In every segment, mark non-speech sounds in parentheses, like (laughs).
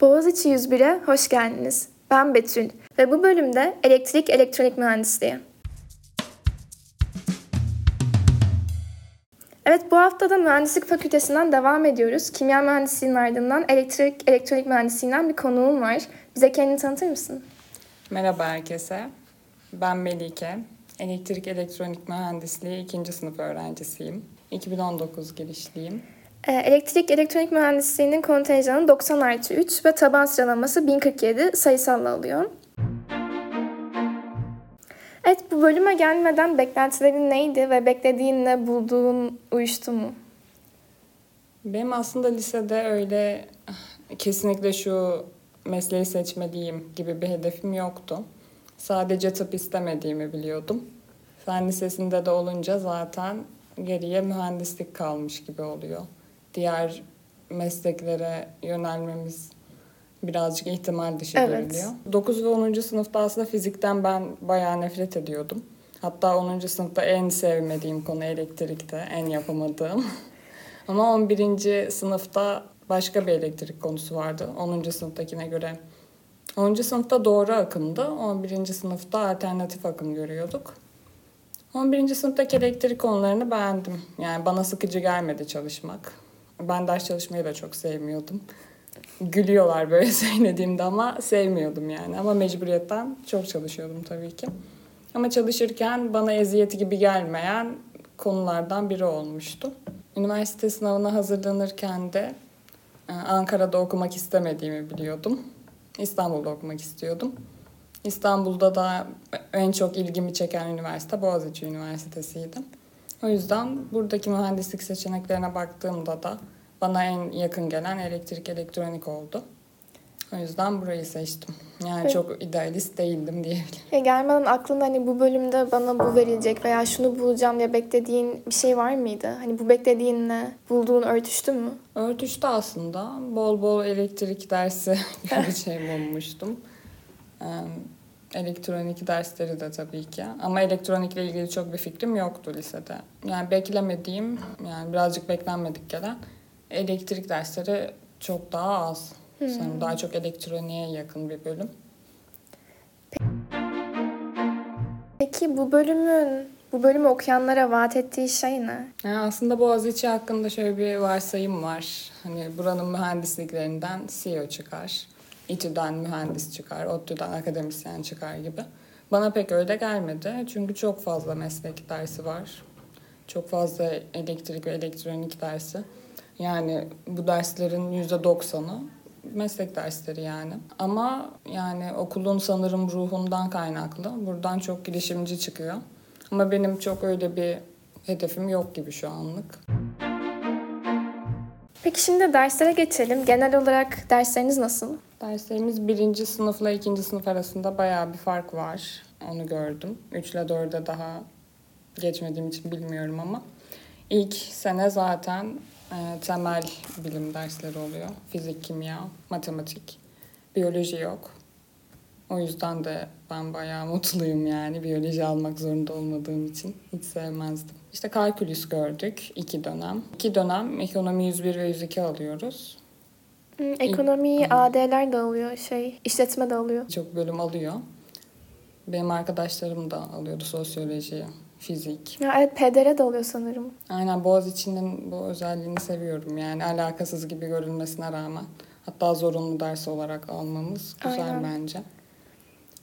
Boğaziçi 101'e hoş geldiniz. Ben Betül ve bu bölümde elektrik elektronik mühendisliği. Evet bu hafta da mühendislik fakültesinden devam ediyoruz. Kimya mühendisliğinin ardından elektrik elektronik mühendisliğinden bir konuğum var. Bize kendini tanıtır mısın? Merhaba herkese. Ben Melike. Elektrik elektronik mühendisliği 2. sınıf öğrencisiyim. 2019 girişliyim. Ee, elektrik elektronik mühendisliğinin kontenjanı 90 artı 3 ve taban sıralaması 1047 sayısalla alıyor. Evet bu bölüme gelmeden beklentilerin neydi ve beklediğinle bulduğun uyuştu mu? Benim aslında lisede öyle ah, kesinlikle şu mesleği seçmeliyim gibi bir hedefim yoktu. Sadece tıp istemediğimi biliyordum. Fen lisesinde de olunca zaten geriye mühendislik kalmış gibi oluyor. Diğer mesleklere yönelmemiz birazcık ihtimal dışı Evet. görülüyor. 9 ve 10. sınıfta aslında fizikten ben bayağı nefret ediyordum. Hatta 10. sınıfta en sevmediğim konu elektrikte, en yapamadığım. (laughs) Ama 11. sınıfta başka bir elektrik konusu vardı 10. sınıftakine göre. 10. sınıfta doğru akımdı, 11. sınıfta alternatif akım görüyorduk. 11. sınıftaki elektrik konularını beğendim. Yani bana sıkıcı gelmedi çalışmak. Ben ders çalışmayı da çok sevmiyordum. Gülüyorlar böyle (laughs) söylediğimde ama sevmiyordum yani. Ama mecburiyetten çok çalışıyordum tabii ki. Ama çalışırken bana eziyeti gibi gelmeyen konulardan biri olmuştu. Üniversite sınavına hazırlanırken de e, Ankara'da okumak istemediğimi biliyordum. İstanbul'da okumak istiyordum. İstanbul'da da en çok ilgimi çeken üniversite Boğaziçi Üniversitesi'ydi. O yüzden buradaki mühendislik seçeneklerine baktığımda da bana en yakın gelen elektrik elektronik oldu. O yüzden burayı seçtim. Yani Evet. çok idealist değildim diyebilirim. Ya gelmeden aklında hani bu bölümde bana bu verilecek veya şunu bulacağım diye beklediğin bir şey var mıydı? Hani bu beklediğinle bulduğun örtüştü mü? Örtüştü aslında. Bol bol elektrik dersi gibi (laughs) (laughs) bir şey bulmuştum. Elektronik dersleri de tabii ki. Ama elektronikle ilgili çok bir fikrim yoktu lisede. Yani beklemediğim, yani birazcık beklenmedik gelen elektrik dersleri çok daha az. Sanırım daha çok elektroniğe yakın bir bölüm. Peki bu bölümün, bu bölümü okuyanlara vaat ettiği şey ne? Yani aslında Boğaziçi hakkında şöyle bir varsayım var. Hani buranın mühendisliklerinden CEO çıkar. İTÜ'den mühendis çıkar, ODTÜ'den akademisyen çıkar gibi. Bana pek öyle gelmedi. Çünkü çok fazla meslek dersi var. Çok fazla elektrik ve elektronik dersi. Yani bu derslerin %90'ı meslek dersleri yani. Ama yani okulun sanırım ruhundan kaynaklı. Buradan çok girişimci çıkıyor. Ama benim çok öyle bir hedefim yok gibi şu anlık. Peki şimdi derslere geçelim. Genel olarak dersleriniz nasıl? Derslerimiz birinci sınıfla ikinci sınıf arasında bayağı bir fark var. Onu gördüm. 3 ile 4'e daha geçmediğim için bilmiyorum ama. ilk sene zaten e, temel bilim dersleri oluyor. Fizik, kimya, matematik. Biyoloji yok. O yüzden de ben bayağı mutluyum yani biyoloji almak zorunda olmadığım için. Hiç sevmezdim. İşte kalkülüs gördük iki dönem. İki dönem ekonomi 101 ve 102 alıyoruz. Ekonomi, AD'ler de alıyor, şey, işletme de alıyor. çok bölüm alıyor. Benim arkadaşlarım da alıyordu sosyoloji, fizik. Ya evet PDR de alıyor sanırım. Aynen Boğaziçi'nin bu özelliğini seviyorum. Yani alakasız gibi görünmesine rağmen. Hatta zorunlu ders olarak almamız güzel Aynen. bence.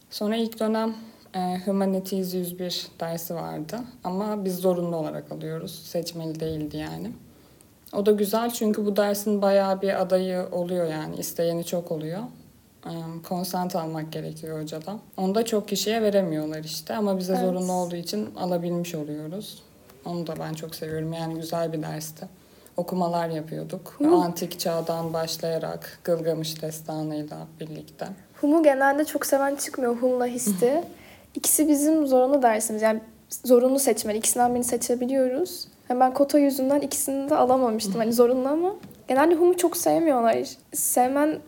Sonra ilk dönem e, Humanities 101 dersi vardı. Ama biz zorunlu olarak alıyoruz. Seçmeli değildi yani. O da güzel çünkü bu dersin bayağı bir adayı oluyor yani. isteyeni çok oluyor. Konsent almak gerekiyor hocadan. Onu da çok kişiye veremiyorlar işte ama bize Evet. zorunlu olduğu için alabilmiş oluyoruz. Onu da ben çok seviyorum. Yani güzel bir dersti. Okumalar yapıyorduk. Hı. Antik çağdan başlayarak Gılgamış destanıyla birlikte. HUM'u genelde çok seven çıkmıyor. HUM'la HIS'ti. (laughs) İkisi bizim zorunlu dersimiz. Yani zorunlu seçmeli. İkisinden birini seçebiliyoruz. Yani ben kota yüzünden ikisini de alamamıştım. Hani zorunlu ama genelde HUM'u çok sevmiyorlar. Sevmen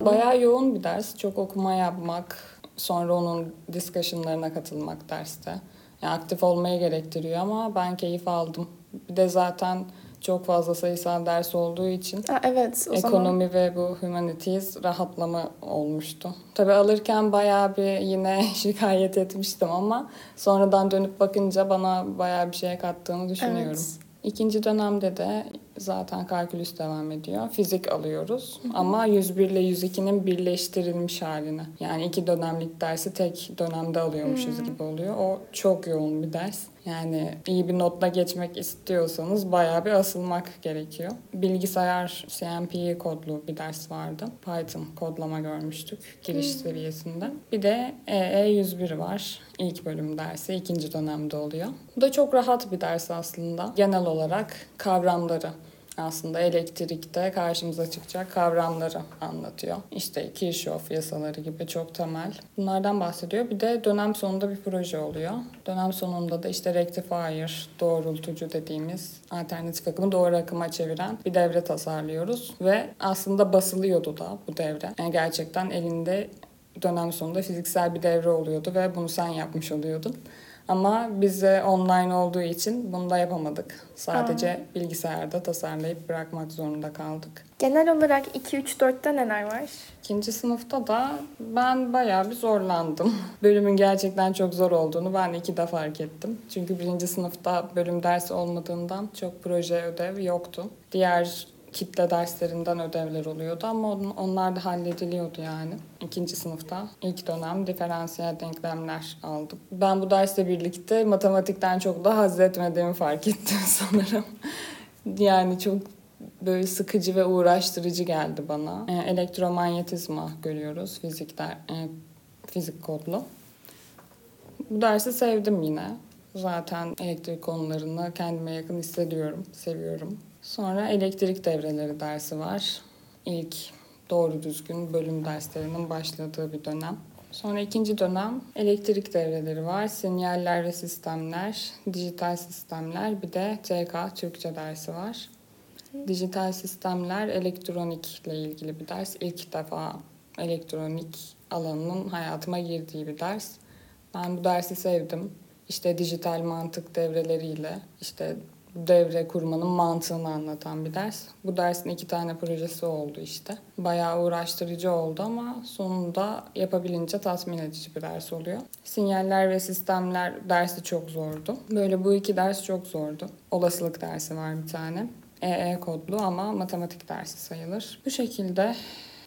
Bayağı yoğun bir ders. Çok okuma yapmak, sonra onun discussionlarına katılmak derste. Yani aktif olmayı gerektiriyor ama ben keyif aldım. Bir de zaten çok fazla sayısal ders olduğu için Ha, evet o zaman. ekonomi ve bu humanities rahatlama olmuştu. Tabii alırken bayağı bir yine (laughs) şikayet etmiştim ama sonradan dönüp bakınca bana bayağı bir şey kattığını düşünüyorum. Evet. İkinci dönemde de zaten kalkülüs devam ediyor. Fizik alıyoruz ama 101 ile 102'nin birleştirilmiş halini. Yani iki dönemlik dersi tek dönemde alıyormuşuz gibi oluyor. O çok yoğun bir ders. Yani iyi bir notla geçmek istiyorsanız bayağı bir asılmak gerekiyor. Bilgisayar CMP kodlu bir ders vardı. Python kodlama görmüştük giriş seviyesinde. Bir de EE 101 var. İlk bölüm dersi ikinci dönemde oluyor. Bu da çok rahat bir ders aslında. Genel olarak kavramları aslında elektrikte karşımıza çıkacak kavramları anlatıyor. İşte Kirchhoff yasaları gibi çok temel. Bunlardan bahsediyor. Bir de dönem sonunda bir proje oluyor. Dönem sonunda da işte rectifier, doğrultucu dediğimiz alternatif akımı doğru akıma çeviren bir devre tasarlıyoruz. Ve aslında basılıyordu da bu devre. Yani gerçekten elinde dönem sonunda fiziksel bir devre oluyordu ve bunu sen yapmış oluyordun. Ama bize online olduğu için bunu da yapamadık. Sadece bilgisayarda tasarlayıp bırakmak zorunda kaldık. Genel olarak 2-3-4'te neler var? İkinci sınıfta da ben bayağı bir zorlandım. (laughs) Bölümün gerçekten çok zor olduğunu ben iki de fark ettim. Çünkü birinci sınıfta bölüm dersi olmadığından çok proje ödev yoktu. Diğer kitle derslerinden ödevler oluyordu ama on- onlar da hallediliyordu yani. İkinci sınıfta ilk dönem diferansiyel denklemler aldım. Ben bu dersle birlikte matematikten çok da haz etmediğimi fark ettim (laughs) sanırım. yani çok böyle sıkıcı ve uğraştırıcı geldi bana. E, elektromanyetizma görüyoruz fizik der, e, fizik kodlu. Bu dersi sevdim yine. Zaten elektrik konularını kendime yakın hissediyorum, seviyorum. Sonra elektrik devreleri dersi var. İlk doğru düzgün bölüm derslerinin başladığı bir dönem. Sonra ikinci dönem elektrik devreleri var. Sinyaller ve sistemler, dijital sistemler, bir de TK Türkçe dersi var. Dijital sistemler elektronikle ilgili bir ders. İlk defa elektronik alanının hayatıma girdiği bir ders. Ben bu dersi sevdim. İşte dijital mantık devreleriyle işte devre kurmanın mantığını anlatan bir ders. Bu dersin iki tane projesi oldu işte. Bayağı uğraştırıcı oldu ama sonunda yapabilince tatmin edici bir ders oluyor. Sinyaller ve sistemler dersi çok zordu. Böyle bu iki ders çok zordu. Olasılık dersi var bir tane. EE kodlu ama matematik dersi sayılır. Bu şekilde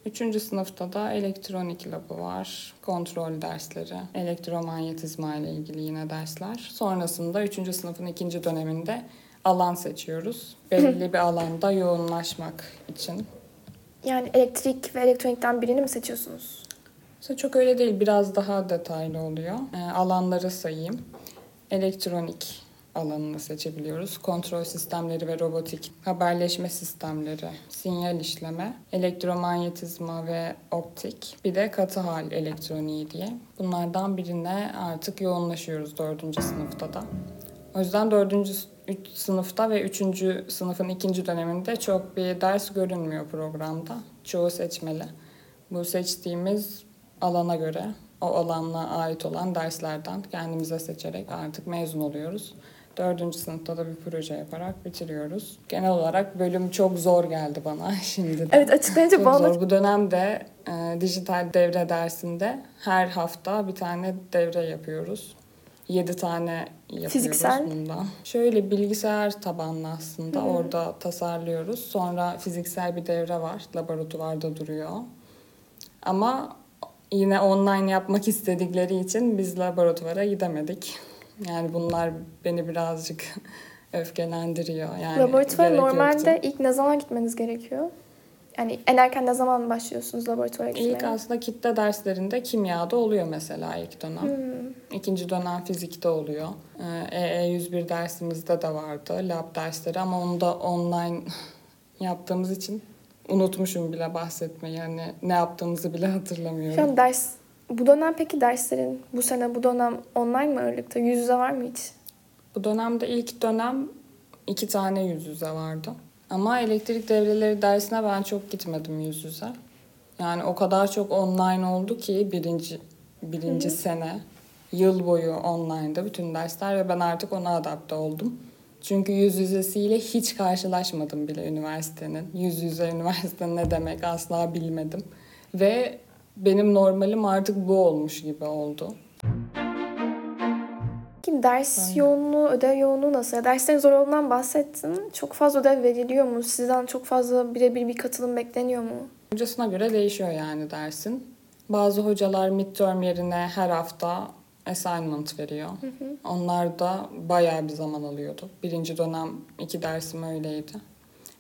Üçüncü sınıfta da elektronik labı var. Kontrol dersleri, elektromanyetizma ile ilgili yine dersler. Sonrasında üçüncü sınıfın ikinci döneminde alan seçiyoruz. Belirli bir alanda yoğunlaşmak için. Yani elektrik ve elektronikten birini mi seçiyorsunuz? Aslında çok öyle değil, biraz daha detaylı oluyor. Ee, alanları sayayım. Elektronik alanını seçebiliyoruz. Kontrol sistemleri ve robotik, haberleşme sistemleri, sinyal işleme, elektromanyetizma ve optik, bir de katı hal elektroniği diye. Bunlardan birine artık yoğunlaşıyoruz dördüncü sınıfta da. O yüzden dördüncü üç sınıfta ve üçüncü sınıfın ikinci döneminde çok bir ders görünmüyor programda. Çoğu seçmeli. Bu seçtiğimiz alana göre o alanla ait olan derslerden kendimize seçerek artık mezun oluyoruz. Dördüncü sınıfta da bir proje yaparak bitiriyoruz. Genel olarak bölüm çok zor geldi bana (laughs) şimdi de. Evet açıklayınca Çok zor. Bu dönemde e, dijital devre dersinde her hafta bir tane devre yapıyoruz. 7 tane yapıyoruz Fiziksel? bundan. Şöyle bilgisayar tabanlı aslında orada tasarlıyoruz. Sonra fiziksel bir devre var. Laboratuvarda duruyor. Ama yine online yapmak istedikleri için biz laboratuvara gidemedik. Yani bunlar beni birazcık (laughs) öfkelendiriyor. Yani laboratuvara normalde yoktu. ilk ne zaman gitmeniz gerekiyor? Yani en erken ne zaman başlıyorsunuz laboratuvara gitmeye? İlk aslında kitle derslerinde kimyada oluyor mesela ilk dönem. Hmm. İkinci dönem fizikte oluyor. Ee, EE101 dersimizde de vardı lab dersleri ama onu da online (laughs) yaptığımız için unutmuşum bile bahsetmeyi. Yani ne yaptığımızı bile hatırlamıyorum. Şu an ders, bu dönem peki derslerin, bu sene bu dönem online mı ağırlıkta? Yüz yüze var mı hiç? Bu dönemde ilk dönem iki tane yüz yüze vardı. Ama elektrik devreleri dersine ben çok gitmedim yüz yüze. Yani o kadar çok online oldu ki birinci birinci sene yıl boyu online'da bütün dersler ve ben artık ona adapte oldum. Çünkü yüz yüzesiyle hiç karşılaşmadım bile üniversitenin. Yüz yüze üniversite ne demek asla bilmedim. Ve benim normalim artık bu olmuş gibi oldu. Peki ders Aynen. yoğunluğu, ödev yoğunluğu nasıl? Ya derslerin zor olduğundan bahsettin. Çok fazla ödev veriliyor mu? Sizden çok fazla birebir bir katılım bekleniyor mu? Hocasına göre değişiyor yani dersin. Bazı hocalar midterm yerine her hafta assignment veriyor. Onlar da bayağı bir zaman alıyordu. Birinci dönem iki dersim öyleydi.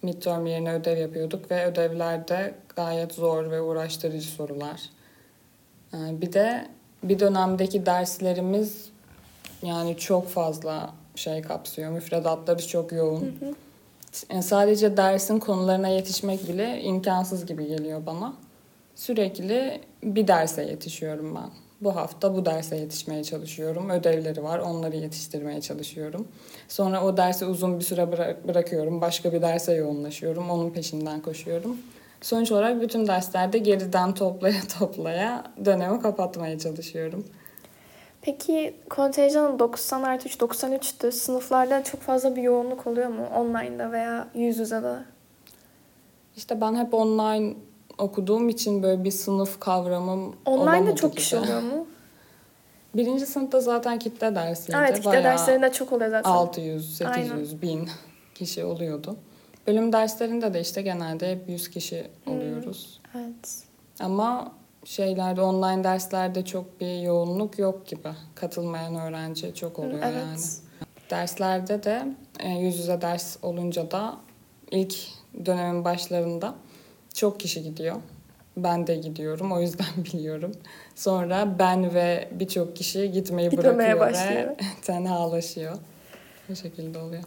Midterm yerine ödev yapıyorduk ve ödevlerde gayet zor ve uğraştırıcı sorular. Ee, Bir de bir dönemdeki derslerimiz yani çok fazla şey kapsıyor. Müfredatları çok yoğun. Yani sadece dersin konularına yetişmek bile imkansız gibi geliyor bana. Sürekli bir derse yetişiyorum ben. Bu hafta bu derse yetişmeye çalışıyorum. Ödevleri var, onları yetiştirmeye çalışıyorum. Sonra o dersi uzun bir süre bıra- bırakıyorum. Başka bir derse yoğunlaşıyorum. Onun peşinden koşuyorum. Sonuç olarak bütün derslerde geriden toplaya (laughs) toplaya dönemi kapatmaya çalışıyorum. Peki kontenjanın 90 artı 3, 93'tü. Sınıflarda çok fazla bir yoğunluk oluyor mu? Online'da veya yüz yüze de. İşte ben hep online okuduğum için böyle bir sınıf kavramım Online'da çok gibi. kişi oluyor mu? (laughs) Birinci sınıfta zaten kitle dersiydi. Evet, kitle Bayağı derslerinde çok oluyor zaten. 600, 800, Aynen. 1000 kişi oluyordu. Bölüm derslerinde de işte genelde hep 100 kişi Hmm. oluyoruz. Evet. Ama şeylerde online derslerde çok bir yoğunluk yok gibi. Katılmayan öğrenci çok oluyor evet. yani. Derslerde de e, yüz yüze ders olunca da ilk dönemin başlarında çok kişi gidiyor. Ben de gidiyorum o yüzden (laughs) biliyorum. Sonra ben ve birçok kişi gitmeyi Gitmemeye bırakıyor başlıyor. ve (laughs) tenhalaşıyor. Bu şekilde oluyor.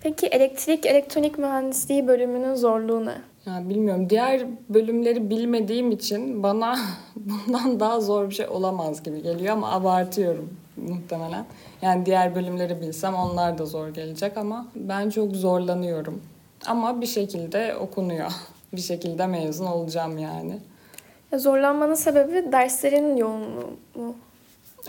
Peki elektrik elektronik mühendisliği bölümünün zorluğu ne? Ya bilmiyorum. Diğer bölümleri bilmediğim için bana (laughs) bundan daha zor bir şey olamaz gibi geliyor ama abartıyorum muhtemelen. Yani diğer bölümleri bilsem onlar da zor gelecek ama ben çok zorlanıyorum. Ama bir şekilde okunuyor. (laughs) Bir şekilde mezun olacağım yani. Ya zorlanmanın sebebi derslerin yoğunluğu mu?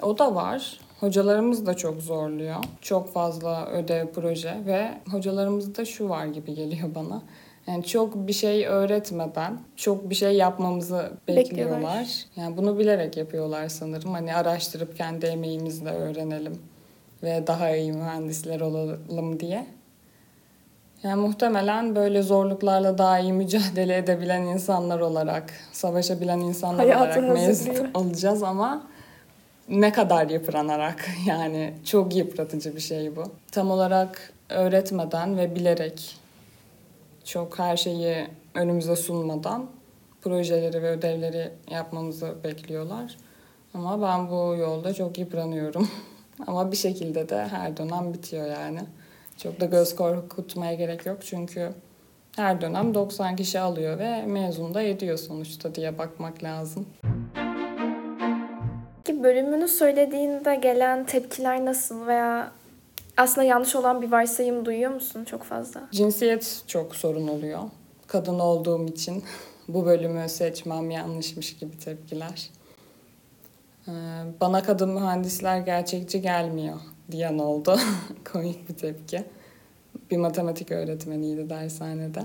O da var. Hocalarımız da çok zorluyor. Çok fazla ödev, proje ve hocalarımızda şu var gibi geliyor bana. Yani çok bir şey öğretmeden çok bir şey yapmamızı bekliyorlar. Bekliyorlar. Yani bunu bilerek yapıyorlar sanırım. Hani araştırıp kendi emeğimizle öğrenelim ve daha iyi mühendisler olalım diye. Yani muhtemelen böyle zorluklarla daha iyi mücadele (laughs) edebilen insanlar olarak, savaşabilen insanlar Hayatı olarak mezun (laughs) olacağız ama ne kadar yıpranarak (laughs) yani çok yıpratıcı bir şey bu. Tam olarak öğretmeden ve bilerek çok her şeyi önümüze sunmadan projeleri ve ödevleri yapmamızı bekliyorlar. Ama ben bu yolda çok yıpranıyorum. (laughs) Ama bir şekilde de her dönem bitiyor yani. Çok da göz korkutmaya gerek yok çünkü her dönem 90 kişi alıyor ve mezun da ediyor sonuçta diye bakmak lazım. Peki bölümünü söylediğinde gelen tepkiler nasıl veya aslında yanlış olan bir varsayım duyuyor musun çok fazla? Cinsiyet çok sorun oluyor. Kadın olduğum için (laughs) bu bölümü seçmem yanlışmış gibi tepkiler. Ee, Bana kadın mühendisler gerçekçi gelmiyor diyen oldu. (laughs) Komik bir tepki. Bir matematik öğretmeniydi dershanede.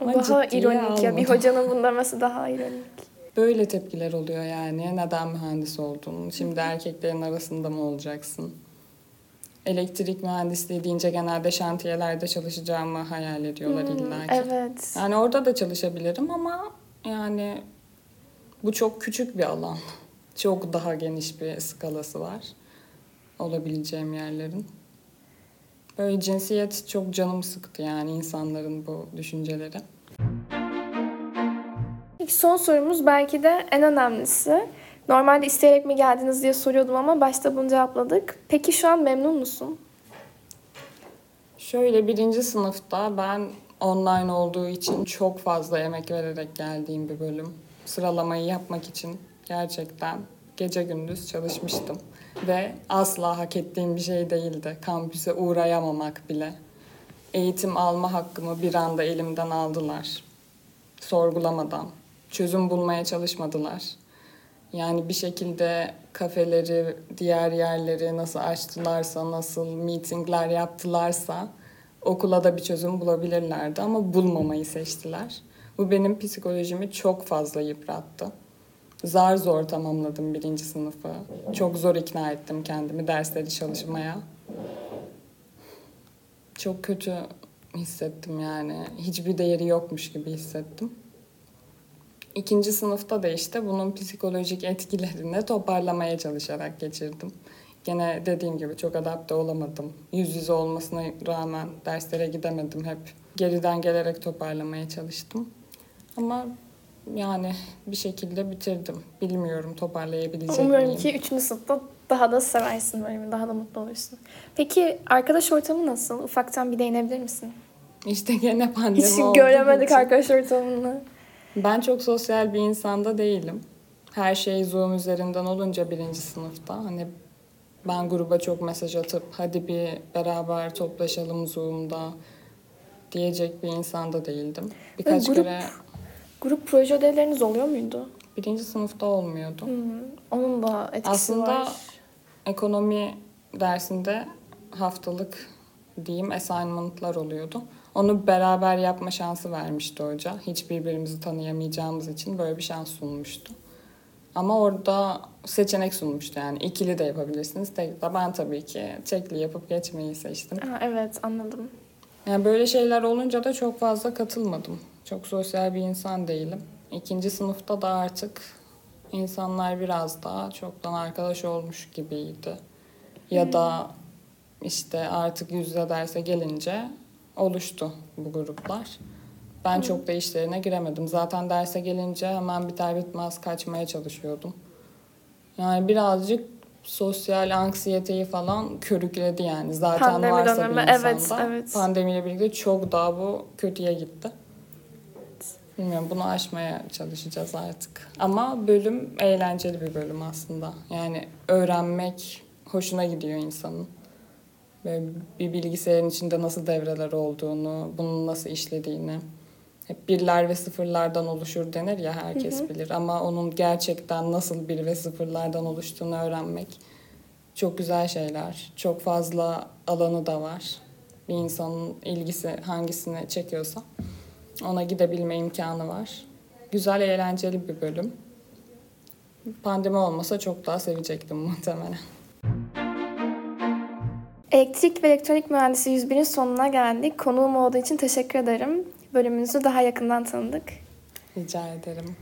Ama daha ironik ya. Bir (laughs) hocanın bunu demesi daha ironik. Böyle tepkiler oluyor yani. Neden mühendis oldun? Şimdi erkeklerin arasında mı olacaksın? Elektrik mühendisliği deyince genelde şantiyelerde çalışacağımı hayal ediyorlar Hmm, illa ki. Evet. Yani orada da çalışabilirim ama yani bu çok küçük bir alan. Çok daha geniş bir skalası var olabileceğim yerlerin. Böyle cinsiyet çok canımı sıktı yani insanların bu düşünceleri. İlk son sorumuz belki de en önemlisi. Normalde isteyerek mi geldiniz diye soruyordum ama başta bunu cevapladık. Peki şu an memnun musun? Şöyle birinci sınıfta ben online olduğu için çok fazla emek vererek geldiğim bir bölüm. Sıralamayı yapmak için gerçekten gece gündüz çalışmıştım. Ve asla hak ettiğim bir şey değildi. Kampüse uğrayamamak bile. Eğitim alma hakkımı bir anda elimden aldılar. Sorgulamadan. Çözüm bulmaya çalışmadılar. Yani bir şekilde kafeleri, diğer yerleri nasıl açtılarsa, nasıl meetingler yaptılarsa okula da bir çözüm bulabilirlerdi ama bulmamayı seçtiler. Bu benim psikolojimi çok fazla yıprattı. Zar zor tamamladım birinci sınıfı. Çok zor ikna ettim kendimi dersleri çalışmaya. Çok kötü hissettim yani. Hiçbir değeri yokmuş gibi hissettim. İkinci sınıfta da işte bunun psikolojik etkilerini toparlamaya çalışarak geçirdim. Gene dediğim gibi çok adapte olamadım. Yüz yüze olmasına rağmen derslere gidemedim hep. Geriden gelerek toparlamaya çalıştım. Ama yani bir şekilde bitirdim. Bilmiyorum toparlayabilecek Umuyorum miyim? ki 3. sınıfta daha da seversin bölümü, daha da mutlu olursun. Peki arkadaş ortamı nasıl? Ufaktan bir değinebilir misin? İşte gene (laughs) pandemi Hiç göremedik arkadaş ortamını. Ben çok sosyal bir insanda değilim. Her şey Zoom üzerinden olunca birinci sınıfta. Hani ben gruba çok mesaj atıp hadi bir beraber toplaşalım Zoom'da diyecek bir insanda değildim. Birkaç grup kere Grup proje ödevleriniz oluyor muydu? birinci sınıfta olmuyordu. Hı, Onun da etkisi Aslında var. ekonomi dersinde haftalık diyeyim assignment'lar oluyordu. Onu beraber yapma şansı vermişti hoca. Hiç birbirimizi tanıyamayacağımız için böyle bir şans sunmuştu. Ama orada seçenek sunmuştu yani ikili de yapabilirsiniz. Tek de ben tabii ki tekli yapıp geçmeyi seçtim. Ha, evet anladım. Yani böyle şeyler olunca da çok fazla katılmadım. Çok sosyal bir insan değilim. İkinci sınıfta da artık insanlar biraz daha çoktan arkadaş olmuş gibiydi. Ya da işte artık yüz yüze derse gelince oluştu bu gruplar. Ben çok da işlerine giremedim. Zaten derse gelince hemen biter bitmez kaçmaya çalışıyordum. Yani birazcık sosyal anksiyeteyi falan körükledi yani. Zaten Pandemi varsa dönemi, bir evet, insanda evet. pandemiyle birlikte çok daha bu kötüye gitti. Bilmiyorum bunu aşmaya çalışacağız artık. Ama bölüm eğlenceli bir bölüm aslında. Yani öğrenmek hoşuna gidiyor insanın. Böyle bir bilgisayarın içinde nasıl devreler olduğunu, bunun nasıl işlediğini. Hep birler ve sıfırlardan oluşur denir ya herkes bilir. Ama onun gerçekten nasıl bir ve sıfırlardan oluştuğunu öğrenmek çok güzel şeyler. Çok fazla alanı da var. Bir insanın ilgisi hangisine çekiyorsa ona gidebilme imkanı var. Güzel, eğlenceli bir bölüm. Pandemi olmasa çok daha sevecektim muhtemelen. Elektrik ve elektronik mühendisi 101'in sonuna geldik. Konuğum olduğu için teşekkür ederim. Bölümümüzü daha yakından tanıdık. Rica ederim.